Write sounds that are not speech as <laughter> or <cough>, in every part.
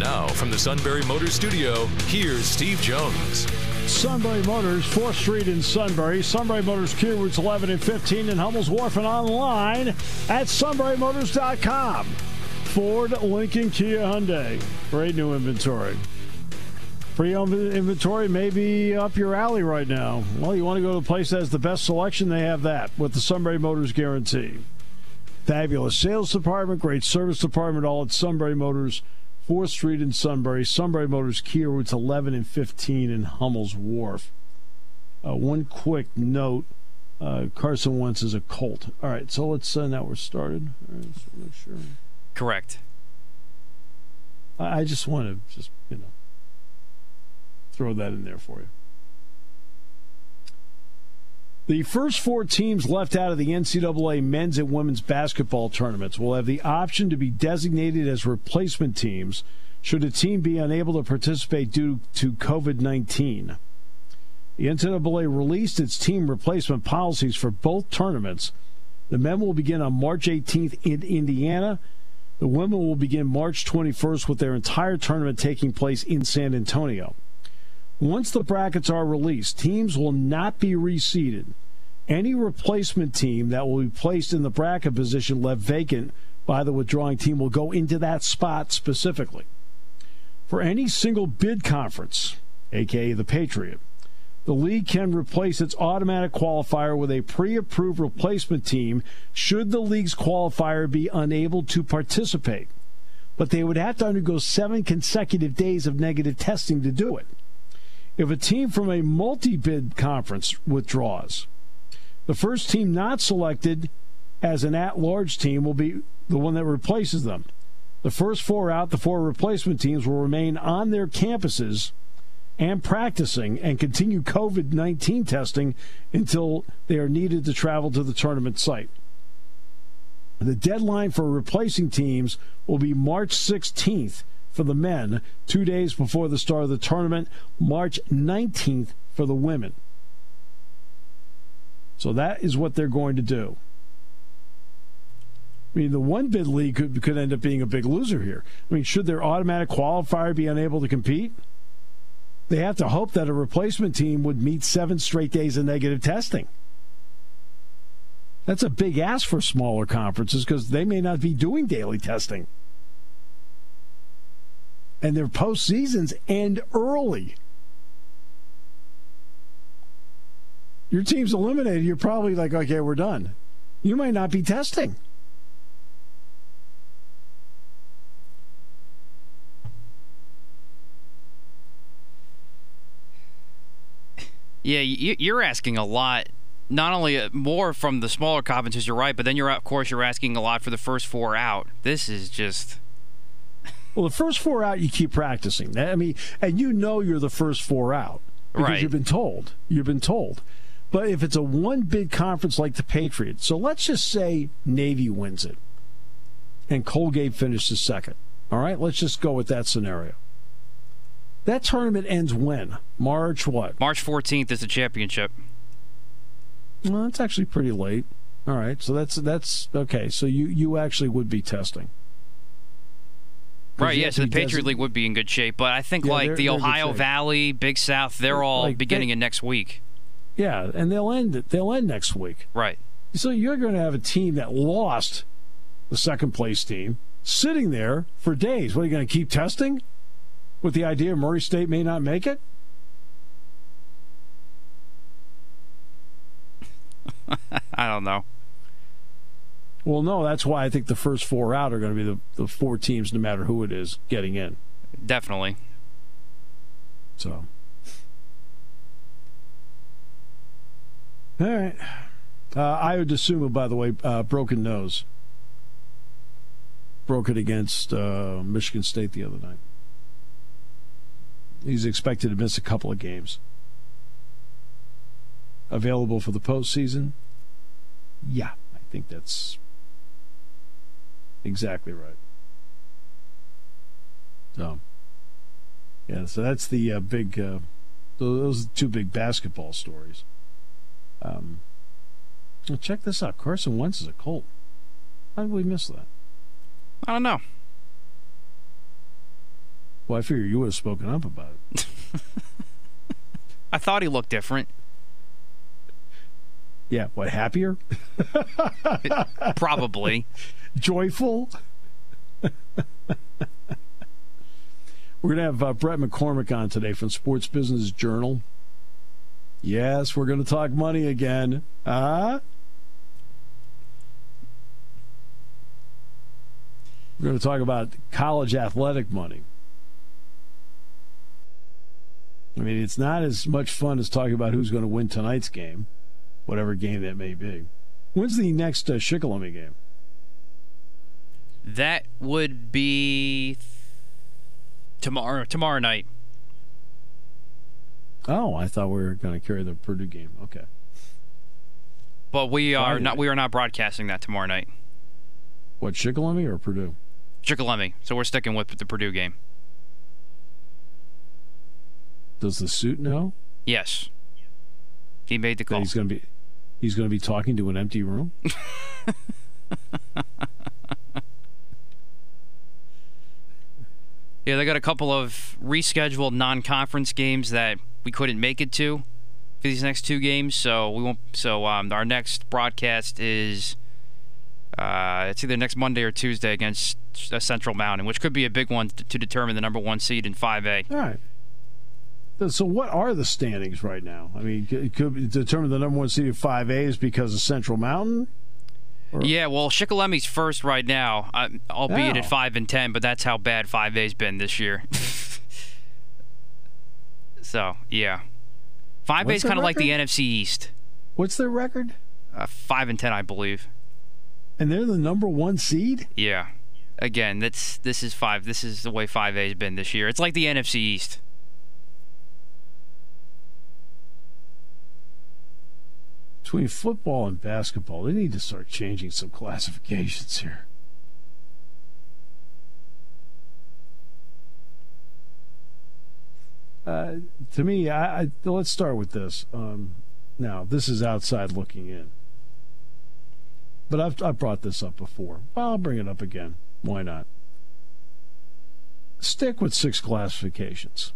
Now, from the Sunbury Motors Studio, here's Steve Jones. Sunbury Motors, 4th Street in Sunbury. Sunbury Motors Kia routes 11 and 15 in Hummel's Wharf and online at sunburymotors.com. Ford, Lincoln, Kia, Hyundai. Great new inventory. Pre-owned inventory may be up your alley right now. Well, you want to go to a place that has the best selection? They have that with the Sunbury Motors guarantee. Fabulous sales department, great service department, all at Sunbury Motors, 4th Street in Sunbury. Sunbury Motors Kia routes 11 and 15 in Hummel's Wharf. Uh, one quick note uh, Carson Wentz is a Colt. All right, so let's, uh, now we're started. All right, let's make sure. Correct. I, I just want to just, you know, throw that in there for you. The first four teams left out of the NCAA men's and women's basketball tournaments will have the option to be designated as replacement teams should a team be unable to participate due to COVID 19. The NCAA released its team replacement policies for both tournaments. The men will begin on March 18th in Indiana. The women will begin March 21st with their entire tournament taking place in San Antonio. Once the brackets are released, teams will not be reseeded. Any replacement team that will be placed in the bracket position left vacant by the withdrawing team will go into that spot specifically. For any single bid conference, aka the Patriot, the league can replace its automatic qualifier with a pre approved replacement team should the league's qualifier be unable to participate. But they would have to undergo seven consecutive days of negative testing to do it. If a team from a multi bid conference withdraws, the first team not selected as an at large team will be the one that replaces them. The first four out, the four replacement teams will remain on their campuses and practicing and continue COVID 19 testing until they are needed to travel to the tournament site. The deadline for replacing teams will be March 16th for the men, two days before the start of the tournament, March 19th for the women. So that is what they're going to do. I mean, the one bid league could, could end up being a big loser here. I mean, should their automatic qualifier be unable to compete? They have to hope that a replacement team would meet seven straight days of negative testing. That's a big ask for smaller conferences because they may not be doing daily testing and their postseasons end early. Your team's eliminated, you're probably like, okay, we're done. You might not be testing. Yeah, you're asking a lot. Not only uh, more from the smaller conferences, you're right, but then you're of course you're asking a lot for the first four out. This is just well, the first four out, you keep practicing. I mean, and you know you're the first four out because right. you've been told. You've been told. But if it's a one big conference like the Patriots, so let's just say Navy wins it and Colgate finishes second. All right, let's just go with that scenario. That tournament ends when? March what? March 14th is the championship. Well, that's actually pretty late. All right, so that's that's okay. So you you actually would be testing. Right, yeah, so the Patriot League would be in good shape, but I think yeah, like they're, the they're Ohio Valley, Big South, they're all like beginning they, in next week. Yeah, and they'll end they'll end next week. Right. So you're going to have a team that lost the second place team sitting there for days. What are you going to keep testing with the idea Murray State may not make it? <laughs> I don't know. Well, no, that's why I think the first four out are going to be the, the four teams, no matter who it is, getting in. Definitely. So. All right. Uh, Ayo Dosunmu, by the way, uh, broken nose. Broke it against uh, Michigan State the other night. He's expected to miss a couple of games. Available for the postseason? Yeah, I think that's exactly right. So, yeah, so that's the uh, big, uh, those two big basketball stories. Um, well, check this out. Carson Wentz is a Colt. How did we miss that? I don't know. Well, I figure you would have spoken up about it. <laughs> I thought he looked different. Yeah, what, happier? <laughs> Probably. <laughs> Joyful? <laughs> We're going to have uh, Brett McCormick on today from Sports Business Journal. Yes, we're going to talk money again. Huh? We're going to talk about college athletic money. I mean, it's not as much fun as talking about who's going to win tonight's game, whatever game that may be. When's the next uh, game? That would be tomorrow. Tomorrow night. Oh, I thought we were going to carry the Purdue game. Okay. But we are Friday. not. We are not broadcasting that tomorrow night. What Shikellamy or Purdue? Shikellamy. So we're sticking with the Purdue game. Does the suit know? Yes. He made the call. That he's going to be he's going to be talking to an empty room. <laughs> yeah, they got a couple of rescheduled non-conference games that we couldn't make it to for these next two games. So we won't. So um, our next broadcast is uh, it's either next Monday or Tuesday against Central Mountain, which could be a big one to, to determine the number one seed in 5A. All right. So, what are the standings right now? I mean, it could determine the number one seed of 5A is because of Central Mountain? Or? Yeah, well, Shikellamy's first right now, uh, albeit at 5 and 10, but that's how bad 5A's been this year. <laughs> so, yeah. 5A's kind of like the NFC East. What's their record? Uh, 5 and 10, I believe. And they're the number one seed? Yeah. Again, that's this is 5. This is the way 5A's been this year. It's like the NFC East. Between football and basketball, they need to start changing some classifications here. Uh, to me, I, I, let's start with this. Um, now, this is outside looking in, but I've I've brought this up before. I'll bring it up again. Why not? Stick with six classifications,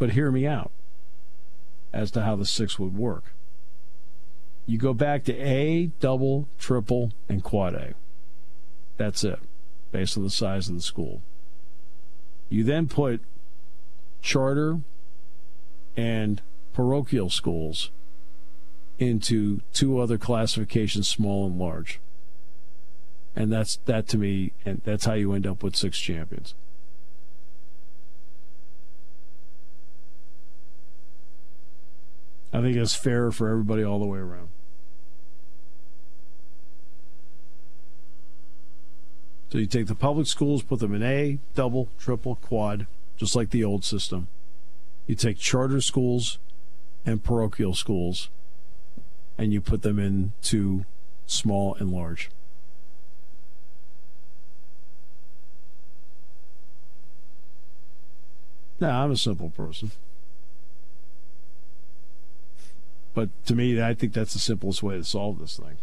but hear me out as to how the six would work. You go back to A, double, triple, and quad A. That's it, based on the size of the school. You then put charter and parochial schools into two other classifications, small and large. And that's that to me, and that's how you end up with six champions. I think it's fair for everybody all the way around. So you take the public schools, put them in A, double, triple, quad, just like the old system. You take charter schools and parochial schools, and you put them into small and large. Now, I'm a simple person. But to me, I think that's the simplest way to solve this thing.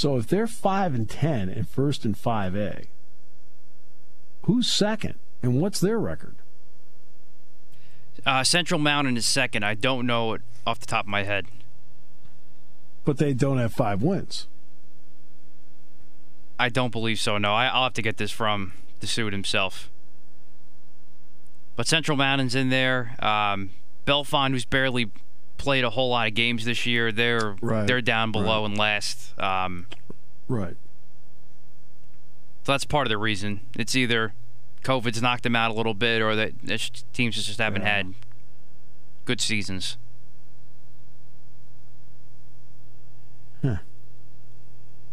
So if they're 5 and 10 and first in 5A, who's second and what's their record? Uh, Central Mountain is second. I don't know it off the top of my head. But they don't have five wins. I don't believe so. No, I, will have to get this from the suit himself. But Central Mountain's in there. Um, Bellefonte, who's barely played a whole lot of games this year, they're right. they're down below right. and last. Um, right. So that's part of the reason. It's either COVID's knocked them out a little bit, or that teams just haven't yeah. had good seasons. Huh.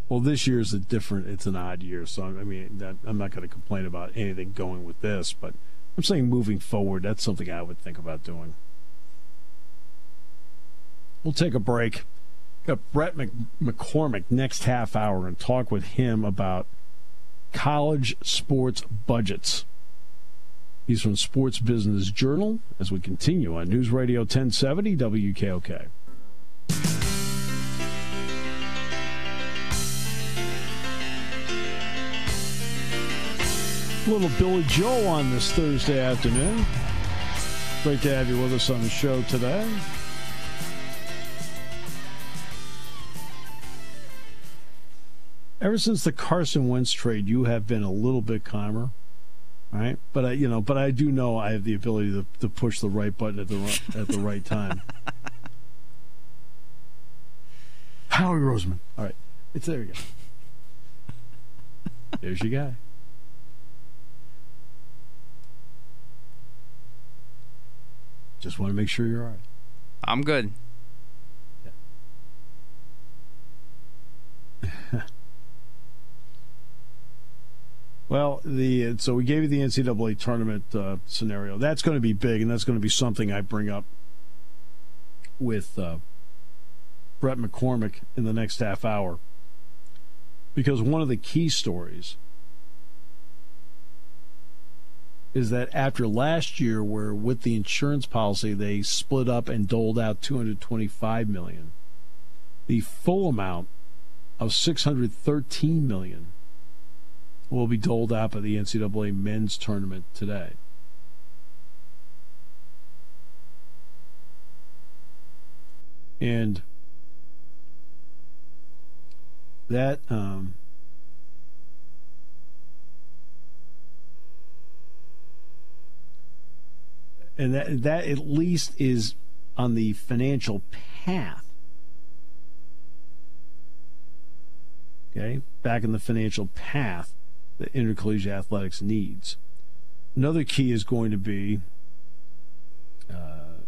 Well, this year is a different. It's an odd year, so I mean, that, I'm not going to complain about anything going with this, but I'm saying moving forward, that's something I would think about doing. We'll take a break. Got Brett McCormick next half hour and talk with him about college sports budgets. He's from Sports Business Journal as we continue on News Radio 1070 WKOK. Little Billy Joe on this Thursday afternoon. Great to have you with us on the show today. Ever since the Carson Wentz trade, you have been a little bit calmer, right? But I, you know, but I do know I have the ability to, to push the right button at the at the right time. <laughs> Howie Roseman. All right, it's there you go. <laughs> There's your guy. Just want to make sure you're all right. I'm good. <laughs> well, the so we gave you the NCAA tournament uh, scenario. That's going to be big, and that's going to be something I bring up with uh, Brett McCormick in the next half hour, because one of the key stories is that after last year, where with the insurance policy they split up and doled out 225 million, the full amount of 613 million will be doled out by the NCAA men's tournament today. And that um, and that that at least is on the financial path. Okay, back in the financial path that intercollegiate athletics needs. Another key is going to be uh,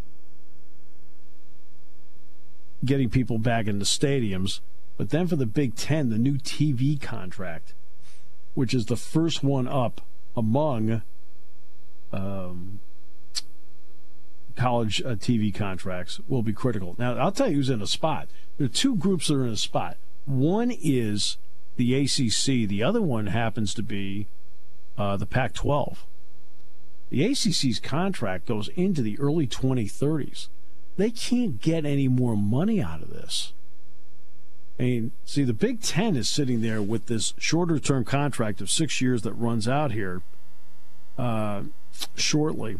getting people back into stadiums. But then for the Big Ten, the new TV contract, which is the first one up among um, college uh, TV contracts will be critical. Now, I'll tell you who's in a spot. There are two groups that are in a spot. One is the ACC, the other one happens to be uh, the Pac 12. The ACC's contract goes into the early 2030s. They can't get any more money out of this. I mean, see, the Big Ten is sitting there with this shorter term contract of six years that runs out here uh, shortly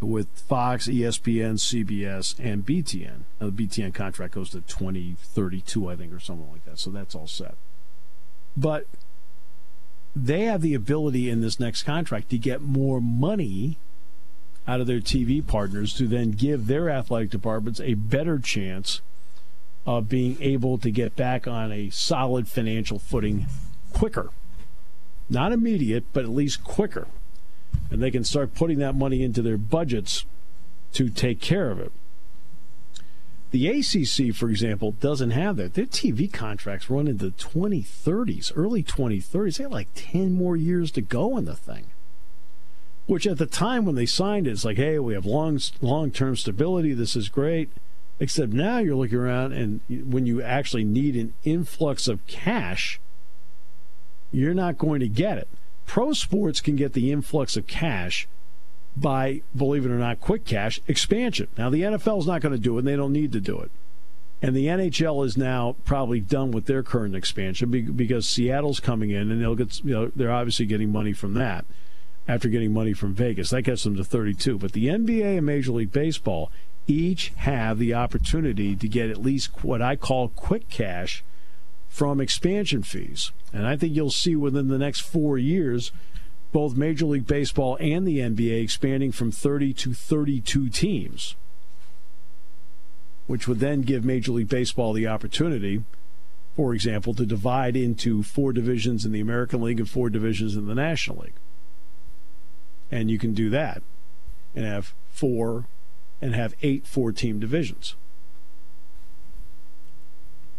with Fox, ESPN, CBS, and BTN. Now, the BTN contract goes to 2032, I think, or something like that. So that's all set. But they have the ability in this next contract to get more money out of their TV partners to then give their athletic departments a better chance of being able to get back on a solid financial footing quicker. Not immediate, but at least quicker and they can start putting that money into their budgets to take care of it. The ACC, for example, doesn't have that. Their TV contracts run into 2030s, early 2030s. They have like 10 more years to go in the thing. Which at the time when they signed it, it's like, hey, we have long long term stability. This is great. Except now you're looking around, and when you actually need an influx of cash, you're not going to get it. Pro sports can get the influx of cash by, believe it or not, quick cash expansion. Now, the NFL is not going to do it, and they don't need to do it. And the NHL is now probably done with their current expansion because Seattle's coming in, and they'll get, you know, they're obviously getting money from that after getting money from Vegas. That gets them to 32. But the NBA and Major League Baseball each have the opportunity to get at least what I call quick cash from expansion fees. And I think you'll see within the next four years both Major League Baseball and the NBA expanding from 30 to 32 teams, which would then give Major League Baseball the opportunity, for example, to divide into four divisions in the American League and four divisions in the National League. And you can do that and have four and have eight four team divisions.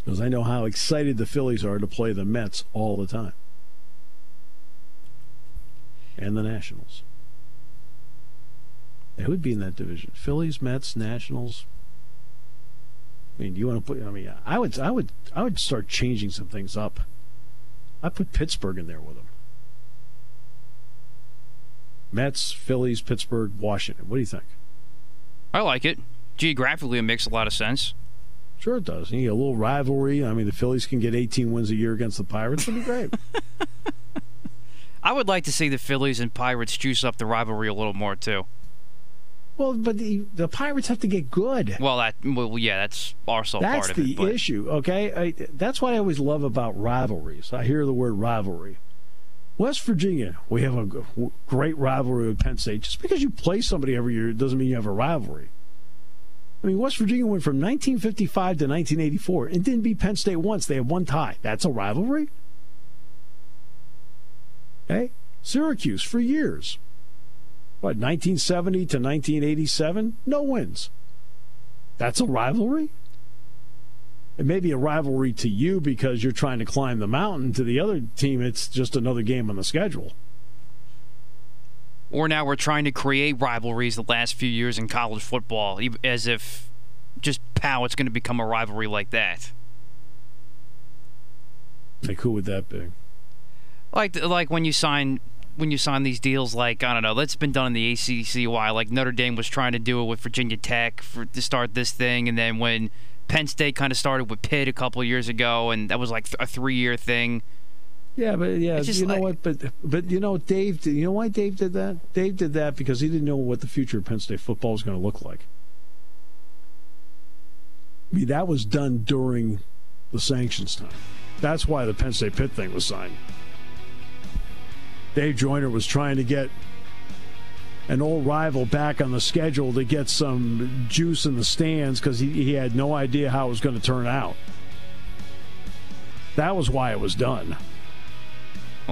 Because I know how excited the Phillies are to play the Mets all the time. And the Nationals. They would be in that division. Phillies, Mets, Nationals. I mean, do you want to put? I mean, I would, I would, I would start changing some things up. I put Pittsburgh in there with them. Mets, Phillies, Pittsburgh, Washington. What do you think? I like it. Geographically, it makes a lot of sense. Sure, it does. You get a little rivalry. I mean, the Phillies can get 18 wins a year against the Pirates. It'd be great. <laughs> I would like to see the Phillies and Pirates juice up the rivalry a little more too. Well, but the, the Pirates have to get good. Well, that well, yeah, that's also that's part of it. That's the issue. Okay, I, that's what I always love about rivalries. I hear the word rivalry. West Virginia, we have a great rivalry with Penn State. Just because you play somebody every year doesn't mean you have a rivalry. I mean, West Virginia went from 1955 to 1984 and didn't beat Penn State once. They had one tie. That's a rivalry? Okay? Syracuse for years. What, 1970 to 1987? No wins. That's a rivalry? It may be a rivalry to you because you're trying to climb the mountain. To the other team, it's just another game on the schedule. Or now we're trying to create rivalries the last few years in college football, as if just pow, it's going to become a rivalry like that. Like who would that be? Like like when you sign when you sign these deals, like I don't know, that's been done in the ACC a while. Like Notre Dame was trying to do it with Virginia Tech for to start this thing, and then when Penn State kind of started with Pitt a couple years ago, and that was like a three-year thing. Yeah, but yeah, you know like, what? But but you know, Dave. You know why Dave did that? Dave did that because he didn't know what the future of Penn State football was going to look like. I mean, that was done during the sanctions time. That's why the Penn State Pitt thing was signed. Dave Joyner was trying to get an old rival back on the schedule to get some juice in the stands because he, he had no idea how it was going to turn out. That was why it was done.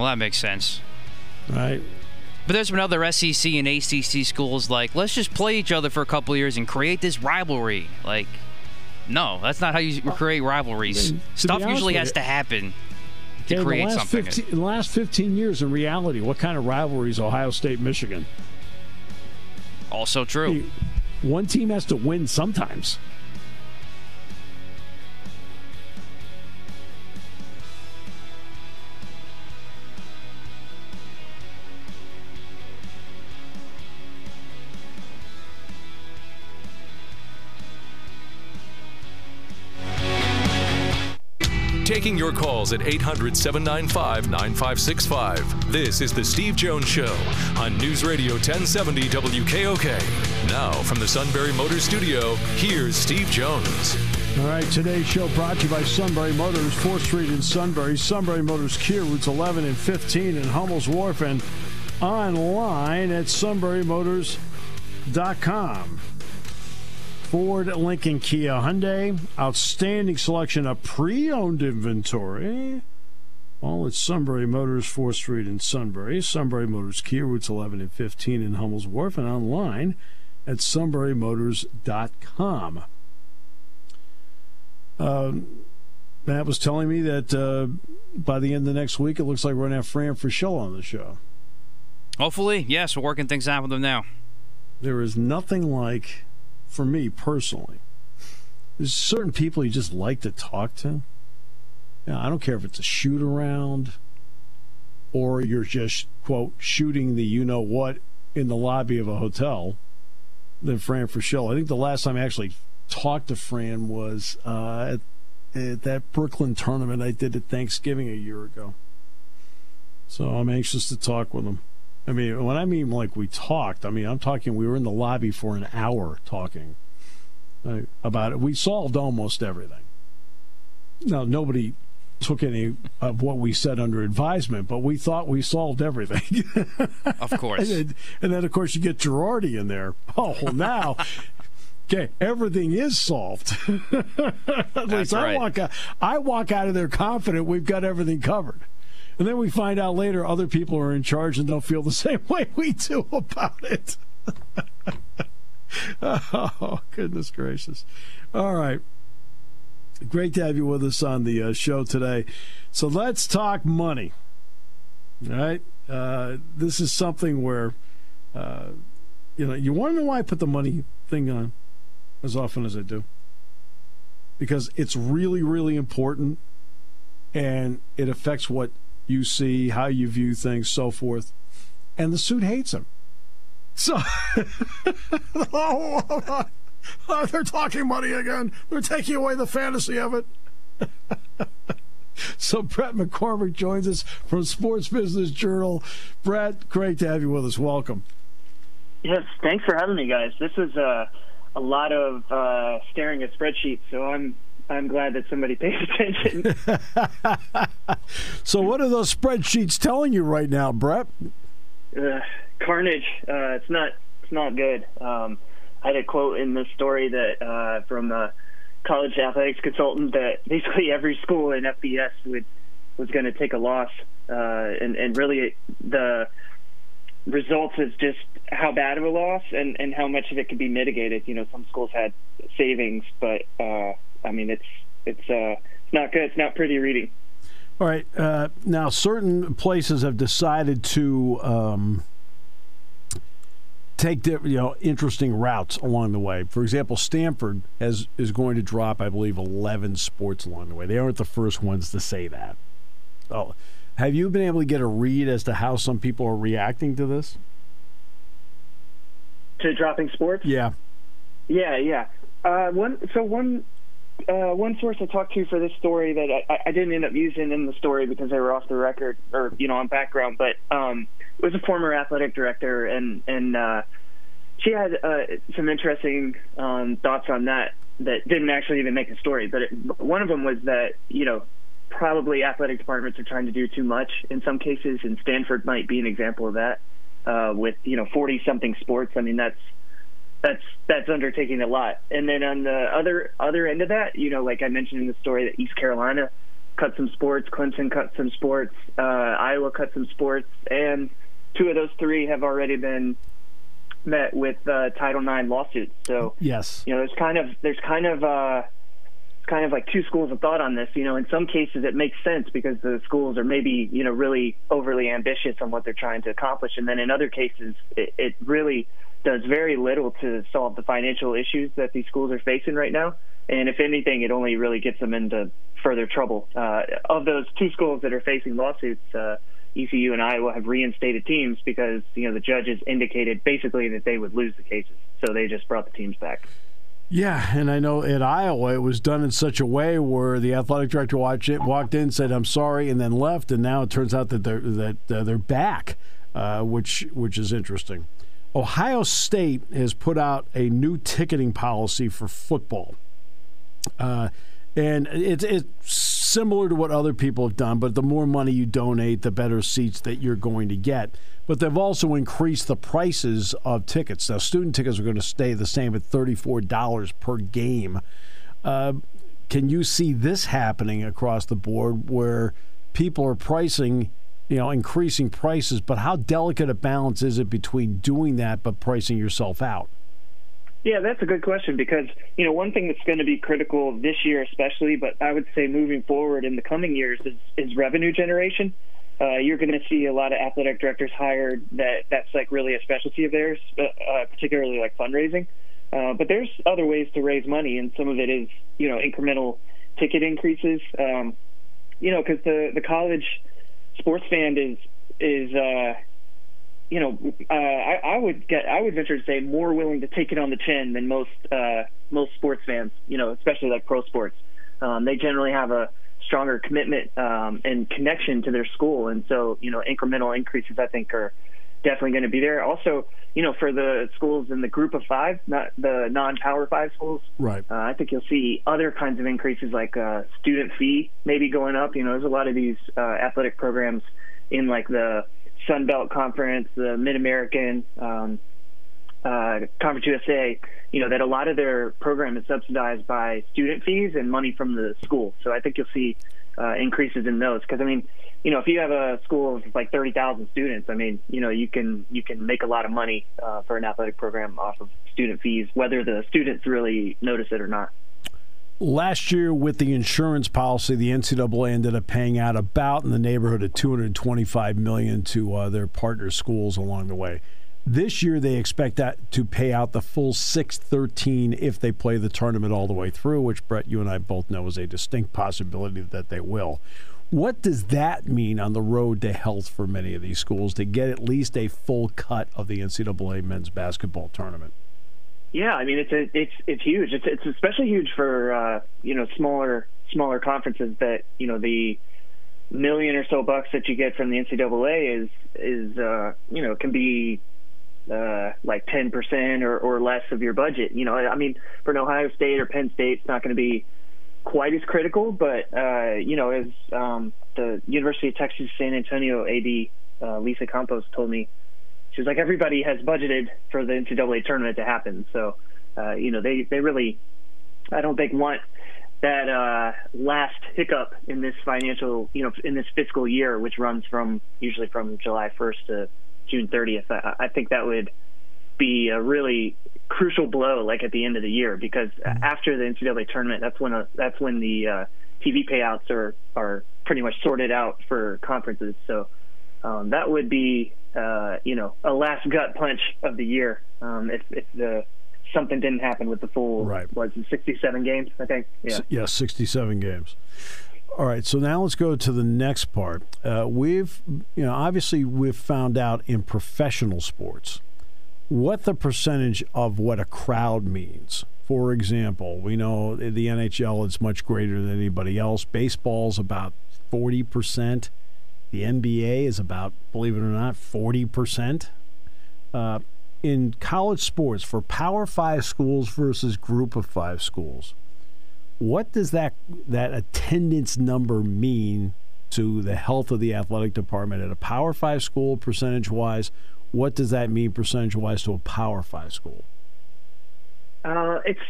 Well, that makes sense. Right. But there's been other SEC and ACC schools like, let's just play each other for a couple years and create this rivalry. Like, no, that's not how you create rivalries. Stuff usually has to happen to okay, create in something. 15, in the last 15 years, in reality, what kind of rivalries Ohio State, Michigan? Also true. One team has to win sometimes. Taking your calls at 800 795 9565. This is The Steve Jones Show on News Radio 1070 WKOK. Now, from the Sunbury Motors Studio, here's Steve Jones. All right, today's show brought to you by Sunbury Motors, 4th Street in Sunbury, Sunbury Motors Kia, routes 11 and 15 in Hummel's Wharf, and online at sunburymotors.com. Ford, Lincoln, Kia, Hyundai. Outstanding selection of pre-owned inventory. All at Sunbury Motors, 4th Street in Sunbury. Sunbury Motors Kia, routes 11 and 15 in Hummel's Wharf, and online at sunburymotors.com. Uh, Matt was telling me that uh, by the end of next week, it looks like we're going to have Fran Fraschilla on the show. Hopefully, yes, we're working things out with him now. There is nothing like for me personally. There's certain people you just like to talk to. Know, I don't care if it's a shoot around or you're just, quote, shooting the you know what in the lobby of a hotel than Fran Fraschilla. I think the last time I actually talked to Fran was uh, at, at that Brooklyn tournament I did at Thanksgiving a year ago. So I'm anxious to talk with him. I mean, when I mean like we talked, I mean I'm talking. We were in the lobby for an hour talking uh, about it. We solved almost everything. Now nobody took any of what we said under advisement, but we thought we solved everything. <laughs> of course. and, then, and, then, of course, you get Girardi in there. Oh, well, now. Okay, everything is solved. <laughs> At least I walk out. I walk out of there confident we've got everything covered. And then we find out later other people are in charge and don't feel the <laughs> same way we do about it. <laughs> oh, goodness gracious. All right. Great to have you with us on the uh, show today. So let's talk money. All right, uh, this is something where uh, you know you want to know why I put the money thing on as often as I do because it's really, really important, and it affects what you see, how you view things, so forth. And the suit hates him. So, <laughs> oh, oh, they're talking money again. They're taking away the fantasy of it. <laughs> so, Brett McCormick joins us from Sports Business Journal. Brett, great to have you with us. Welcome. Yes, thanks for having me, guys. This is a a lot of uh, staring at spreadsheets, so I'm I'm glad that somebody pays <laughs> attention. <laughs> so, what are those spreadsheets telling you right now, Brett? Uh, carnage. Uh, it's not. It's not good. Um, I had a quote in this story that uh, from a college athletics consultant that basically every school in FBS would was going to take a loss, uh, and and really the results is just how bad of a loss and and how much of it could be mitigated. You know, some schools had savings, but uh, I mean, it's it's uh, it's not good. It's not pretty reading. All right. Uh, now, certain places have decided to um, take you know interesting routes along the way. For example, Stanford has is going to drop, I believe, eleven sports along the way. They aren't the first ones to say that. Oh, have you been able to get a read as to how some people are reacting to this? To dropping sports? Yeah. Yeah, yeah. Uh, one so one uh, one source I talked to for this story that I, I, didn't end up using in the story because they were off the record or you know on background, but um, it was a former athletic director, and and uh, she had uh, some interesting um, thoughts on that that didn't actually even make a story. But it, one of them was that you know probably athletic departments are trying to do too much in some cases, and Stanford might be an example of that. Uh, with you know 40 something sports, I mean that's that's that's undertaking a lot. And then on the other other end of that, you know, like I mentioned in the story that East Carolina cut some sports, Clemson cut some sports, uh, Iowa cut some sports, and two of those three have already been met with uh, Title IX lawsuits. So yes, you know, there's kind of there's kind of uh, it's kind of like two schools of thought on this. You know, in some cases it makes sense because the schools are maybe you know really overly ambitious on what they're trying to accomplish, and then in other cases it, it really does very little to solve the financial issues that these schools are facing right now. And if anything, it only really gets them into further trouble. Uh, of those two schools that are facing lawsuits, uh, ECU and Iowa have reinstated teams because you know the judges indicated basically that they would lose the cases, so they just brought the teams back. Yeah, and I know at Iowa it was done in such a way where the athletic director walked in, said "I'm sorry," and then left, and now it turns out that they're that uh, they're back, uh, which which is interesting. Ohio State has put out a new ticketing policy for football. Uh, and it's, it's similar to what other people have done, but the more money you donate, the better seats that you're going to get. But they've also increased the prices of tickets. Now, student tickets are going to stay the same at $34 per game. Uh, can you see this happening across the board where people are pricing you know, increasing prices, but how delicate a balance is it between doing that but pricing yourself out? Yeah, that's a good question because, you know, one thing that's going to be critical this year, especially, but I would say moving forward in the coming years is, is revenue generation. Uh, you're going to see a lot of athletic directors hired that that's like really a specialty of theirs, uh, uh, particularly like fundraising. Uh, but there's other ways to raise money, and some of it is, you know, incremental ticket increases. Um, you know, because the the college sports fan is is uh, you know uh, I, I would get I would venture to say more willing to take it on the chin than most uh, most sports fans. You know, especially like pro sports. Um, they generally have a stronger commitment um, and connection to their school, and so you know incremental increases I think are definitely going to be there. Also, you know, for the schools in the group of five, not the non-power five schools, right? Uh, I think you'll see other kinds of increases, like uh, student fee maybe going up. You know, there's a lot of these uh, athletic programs in like the Sun Belt Conference, the Mid American. Um, uh, Conference USA, you know, that a lot of their program is subsidized by student fees and money from the school. So I think you'll see uh, increases in those. Because I mean, you know, if you have a school of like thirty thousand students, I mean, you know, you can you can make a lot of money uh, for an athletic program off of student fees, whether the students really notice it or not. last year with the insurance policy, the NCAA ended up paying out about in the neighborhood of 225 million to uh, their partner schools along the way. This year, they expect that to pay out the full 613 if they play the tournament all the way through, which Brett, you and I both know is a distinct possibility that they will. What does that mean on the road to health for many of these schools to get at least a full cut of the NCAA men's basketball tournament? Yeah, I mean it's a, it's it's huge. It's it's especially huge for uh, you know smaller smaller conferences that you know the million or so bucks that you get from the NCAA is is uh, you know can be uh, like ten percent or, or less of your budget. You know, I mean for an Ohio State or Penn State, it's not going to be quite as critical, but uh, you know as um, the University of Texas San Antonio AD uh, Lisa Campos told me she was like, everybody has budgeted for the NCAA tournament to happen. So, uh, you know, they, they really, I don't think want that uh, last hiccup in this financial, you know, in this fiscal year, which runs from usually from July 1st to June 30th. I, I think that would be a really crucial blow, like at the end of the year, because mm-hmm. after the NCAA tournament, that's when a, that's when the uh, TV payouts are are pretty much sorted out for conferences. So um, that would be uh, you know, a last gut punch of the year. Um, if, if the something didn't happen with the full right. was it 67 games, I think. Yeah. S- yeah, 67 games. All right, so now let's go to the next part. Uh, we've, you know, obviously we've found out in professional sports what the percentage of what a crowd means. For example, we know the NHL is much greater than anybody else. Baseball's about 40%. The NBA is about, believe it or not, 40%. Uh, in college sports, for Power Five schools versus Group of Five schools, what does that that attendance number mean to the health of the athletic department at a Power Five school percentage wise? What does that mean percentage wise to a Power Five school? Uh, it's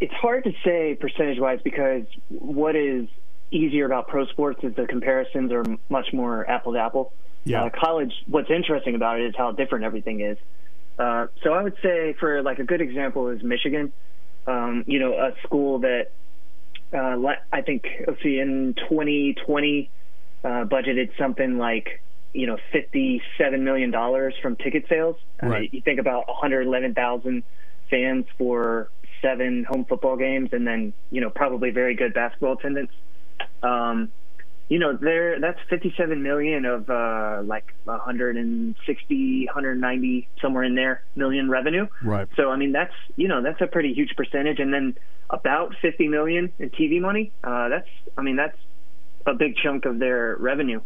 it's hard to say percentage wise because what is easier about pro sports is the comparisons are much more apple to apple. Yeah. Uh, college, what's interesting about it is how different everything is. Uh, so I would say for like a good example is Michigan. Um, you know, a school that uh, I think let's see in 2020 uh, budgeted something like you know 57 million dollars from ticket sales. Right. you think about 111,000 fans for seven home football games, and then you know probably very good basketball attendance. Um, you know, there that's 57 million of uh, like 160, 190 somewhere in there million revenue. Right. So I mean, that's you know that's a pretty huge percentage, and then about 50 million in TV money. Uh, that's I mean that's a big chunk of their revenue.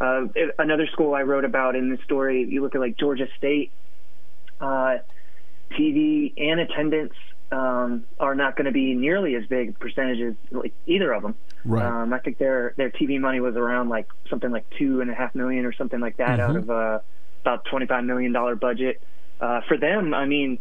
Uh, another school I wrote about in this story, you look at like Georgia State, uh, TV and attendance um, are not going to be nearly as big percentages, like either of them. Right. Um, I think their their TV money was around like something like two and a half million or something like that mm-hmm. out of uh, about twenty five million dollar budget. Uh, for them, I mean,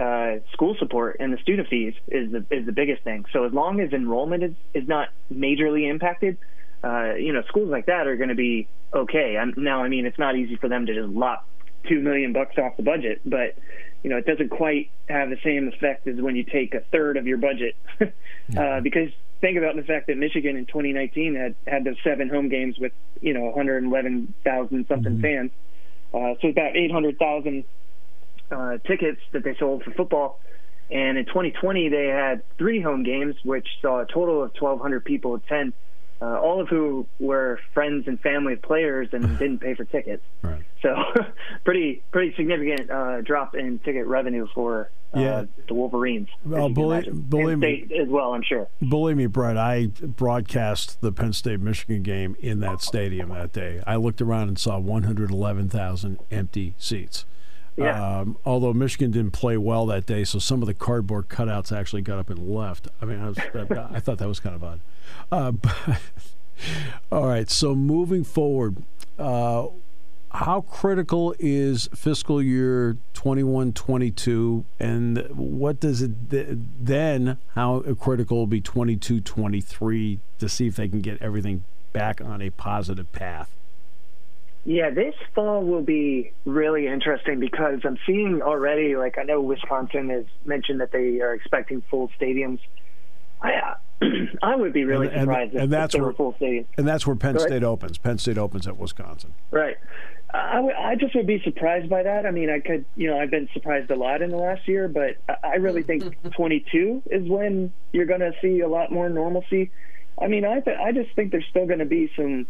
uh, school support and the student fees is the is the biggest thing. So as long as enrollment is is not majorly impacted, uh, you know, schools like that are going to be okay. I'm, now, I mean, it's not easy for them to just lop two million bucks off the budget, but you know, it doesn't quite have the same effect as when you take a third of your budget. <laughs> uh, because think about the fact that Michigan in 2019 had had those seven home games with you know 111,000 something mm-hmm. fans, uh, so about 800,000 uh, tickets that they sold for football. And in 2020, they had three home games, which saw a total of 1,200 people attend uh, all of who were friends and family of players and <laughs> didn't pay for tickets. Right. So, <laughs> pretty pretty significant uh, drop in ticket revenue for uh, yeah. the Wolverines. Well, believe, believe me, as well, I'm sure. Believe me, Brett, I broadcast the Penn State Michigan game in that stadium that day. I looked around and saw 111,000 empty seats. Yeah. Um, although Michigan didn't play well that day, so some of the cardboard cutouts actually got up and left. I mean, I, was, I thought that was kind of odd. Uh, <laughs> but, all right. So moving forward, uh, how critical is fiscal year 21 22 and what does it then how critical will be 22 23 to see if they can get everything back on a positive path yeah this fall will be really interesting because i'm seeing already like i know wisconsin has mentioned that they are expecting full stadiums I <clears throat> I would be really And- and- surprised if, and that's if they where- were full stadium. And that's where Penn Go ahead. State opens. Penn State opens at Wisconsin. Right. I, I just would be surprised by that. I mean, I could, you know, I've been surprised a lot in the last year, but I- I really think mm-hmm. 22 is when you're going to see a lot more normalcy. I mean, I th- I just think there's still going to be some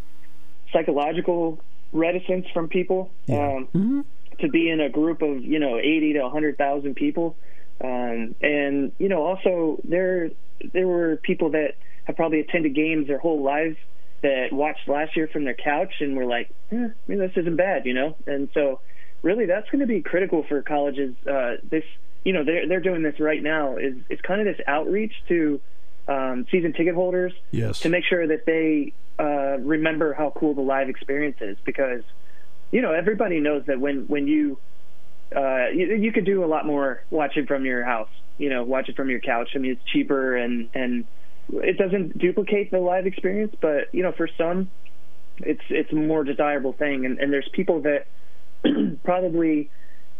psychological reticence from people um, to be in a group of you know 80 to 100,000 people, um, and you know also there there were people that have probably attended games their whole lives that watched last year from their couch and were like, eh, maybe this isn't bad, you know, and so really that's going to be critical for colleges. Uh, this you know they're they're doing this right now is is kind of this outreach to um, season ticket holders Yes. to make sure that they uh, remember how cool the live experience is because you know everybody knows that when when you uh, you, you could do a lot more watching from your house you know watch it from your couch. I mean it's cheaper and and it doesn't duplicate the live experience but you know for some it's it's a more desirable thing. And, and there's people that <clears throat> probably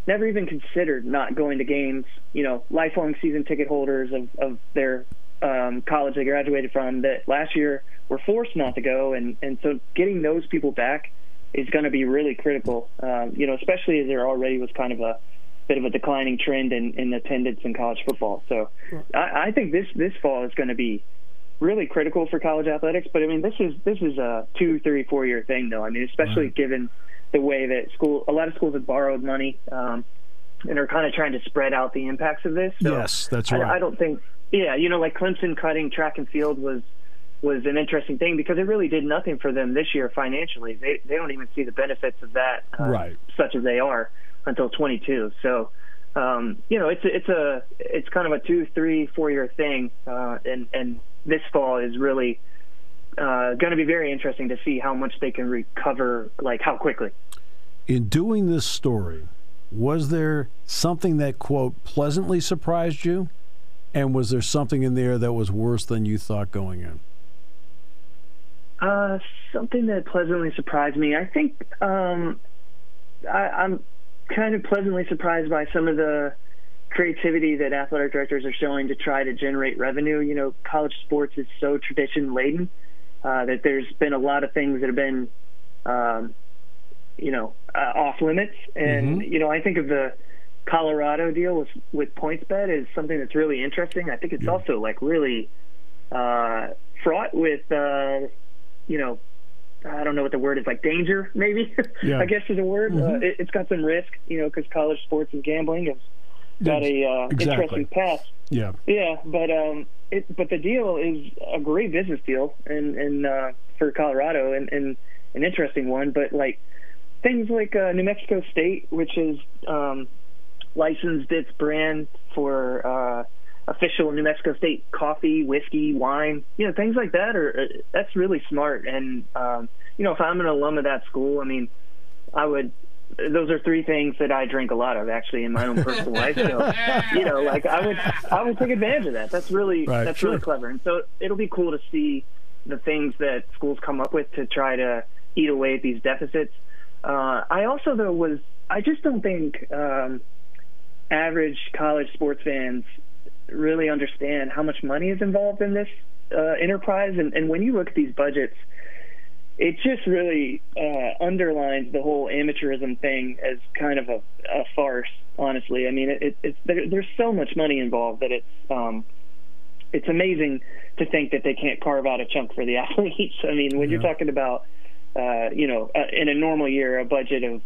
never even considered not going to games you know lifelong season ticket holders of, of their um, college they graduated from that last year were forced not to go, and and so getting those people back is going to be really critical. Um, you know, especially as there already was kind of a bit of a declining trend in, in attendance in college football. So I, I think this this fall is going to be really critical for college athletics. But I mean, this is this is a two, three, four year thing, though. I mean, especially Right. given the way that school a lot of schools have borrowed money um, and are kind of trying to spread out the impacts of this. So yes, that's I, right. I don't think. Yeah, you know, like Clemson cutting track and field was was an interesting thing because it really did nothing for them this year financially. They they don't even see the benefits of that, uh, Right. Such as they are until 22. So, um, you know, it's a, it's a it's kind of a two, three, four year thing, uh, and and this fall is really uh, going to be very interesting to see how much they can recover, like how quickly. In doing this story, was there something that quote pleasantly surprised you, and was there something in there that was worse than you thought going in? Uh, something that pleasantly surprised me. I think um, I, I'm kind of pleasantly surprised by some of the creativity that athletic directors are showing to try to generate revenue. You know, college sports is so tradition laden uh, that there's been a lot of things that have been, um, you know, uh, off limits. And you know, I think of the Colorado deal with with PointsBet is something that's really interesting. I think it's also like really uh, fraught with, uh, you know, I don't know what the word is, like danger, maybe. Yeah. <laughs> I guess is a word. Uh, it, it's got some risk, you know, because college sports and gambling has got a uh, Exactly. interesting past. Yeah. Yeah, but um, it, but the deal is a great business deal, and and uh, for Colorado, and, and an interesting one. But like things like uh, New Mexico State, which has um, licensed its brand for uh, official New Mexico State coffee, whiskey, wine, you know, things like that. Are uh, that's really smart. And um, you know, if I'm an alum of that school, I mean, I would. Those are three things that I drink a lot of, actually, in my own personal life. So, <laughs> you know, like I would, I would take advantage of that. That's really, Right, that's sure. really clever. And so it'll be cool to see the things that schools come up with to try to eat away at these deficits. Uh, I also, though, was I just don't think um, average college sports fans really understand how much money is involved in this uh, enterprise. And, and when you look at these budgets, it just really uh, underlines the whole amateurism thing as kind of a, a farce. Honestly, I mean, it, it, it's there, there's so much money involved that it's um, it's amazing to think that they can't carve out a chunk for the <laughs> athletes. I mean, when you're talking about uh, you know uh, in a normal year a budget of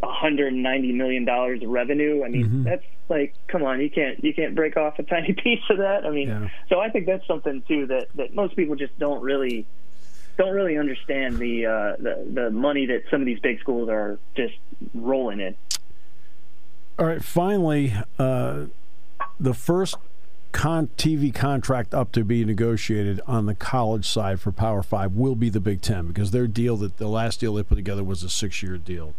190 million dollars of revenue. I mean, Mhm. that's like, come on, you can't you can't break off a tiny <laughs> piece of that. I mean, Yeah. so I think that's something too that that most people just don't really don't really understand the uh, the the money that some of these big schools are just rolling in. All right. Finally, uh, the first con- TV contract up to be negotiated on the college side for Power Five will be the Big Ten because their deal that the last deal they put together was a six-year deal.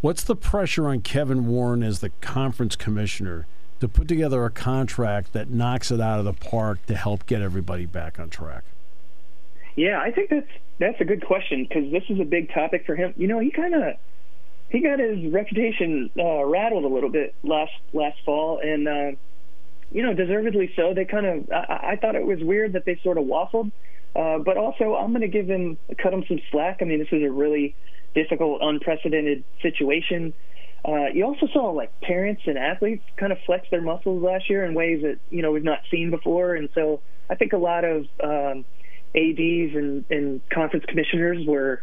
What's the pressure on Kevin Warren as the conference commissioner to put together a contract that knocks it out of the park to help get everybody back on track? Yeah, I think that's that's a good question because this is a big topic for him. You know, he kind of he got his reputation uh, rattled a little bit last last fall, and uh, you know, deservedly so. They kind of, I, I thought it was weird that they sort of waffled, uh, but also I'm going to give them, cut them some slack. I mean, this is a really difficult, unprecedented situation. Uh, you also saw like parents and athletes kind of flex their muscles last year in ways that you know we've not seen before, and so I think a lot of um, ads and, and conference commissioners were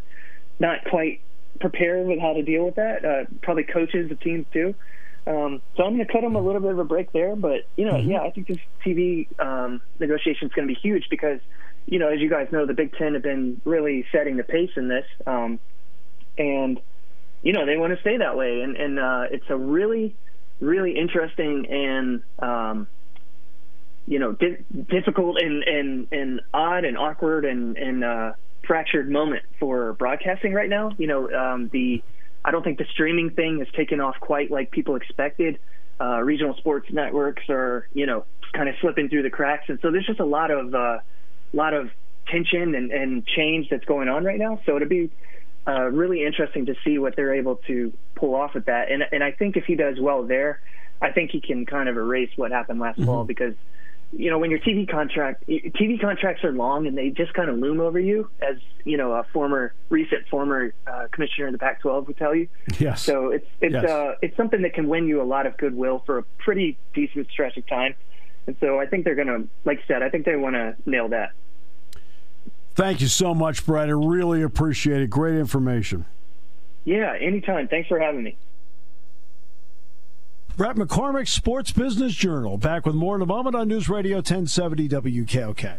not quite prepared with how to deal with that. Uh, probably coaches of teams too. Um, so I'm going to cut them a little bit of a break there, but you know, mm-hmm. yeah, I think this TV um, negotiation is going to be huge because you know, as you guys know, the Big Ten have been really setting the pace in this, um, and you know they want to stay that way, and and uh, it's a really really interesting and um, you know di- difficult and and and odd and awkward and and uh, fractured moment for broadcasting right now. You know um, the I don't think the streaming thing has taken off quite like people expected. Uh, regional sports networks are you know kind of slipping through the cracks, and so there's just a lot of uh, lot of tension and, and change that's going on right now. So it'll be uh, really interesting to see what they're able to pull off with that. And and I think if he does well there, I think he can kind of erase what happened last mm-hmm. fall because you know when your TV contract TV contracts are long and they just kind of loom over you as you know a former recent former uh, commissioner in the Pac-12 would tell you. Yes. So it's it's yes. uh it's something that can win you a lot of goodwill for a pretty decent stretch of time. And so I think they're going to like I said I think they want to nail that. Thank you so much, Brad. I really appreciate it. Great information. Yeah, anytime. Thanks for having me. Bret McCormick, Sports Business Journal. Back with more in a moment on News Radio 1070 WKOK.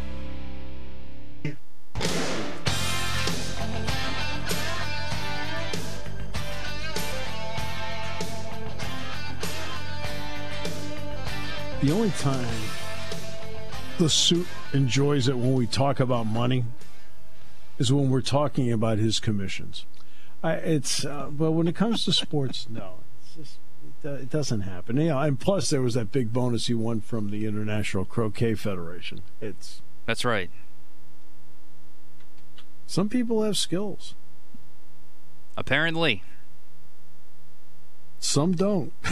The only time the suit enjoys it when we talk about money is when we're talking about his commissions. I, it's uh, but when it comes to sports, <laughs> no, just, it, uh, it, doesn't happen. You know, and plus there was that big bonus he won from the International Croquet Federation. It's that's right. Some people have skills. Apparently. Some don't. <laughs>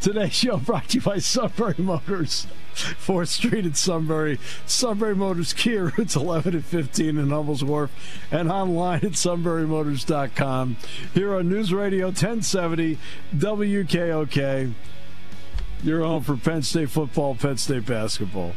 Today's show brought to you by Sunbury Motors. 4th Street at Sunbury. Sunbury Motors Kia routes 11 and 15 in Hummel's Wharf and online at sunburymotors.com. Here on News Radio 1070 WKOK. You're home for Penn State football, Penn State basketball.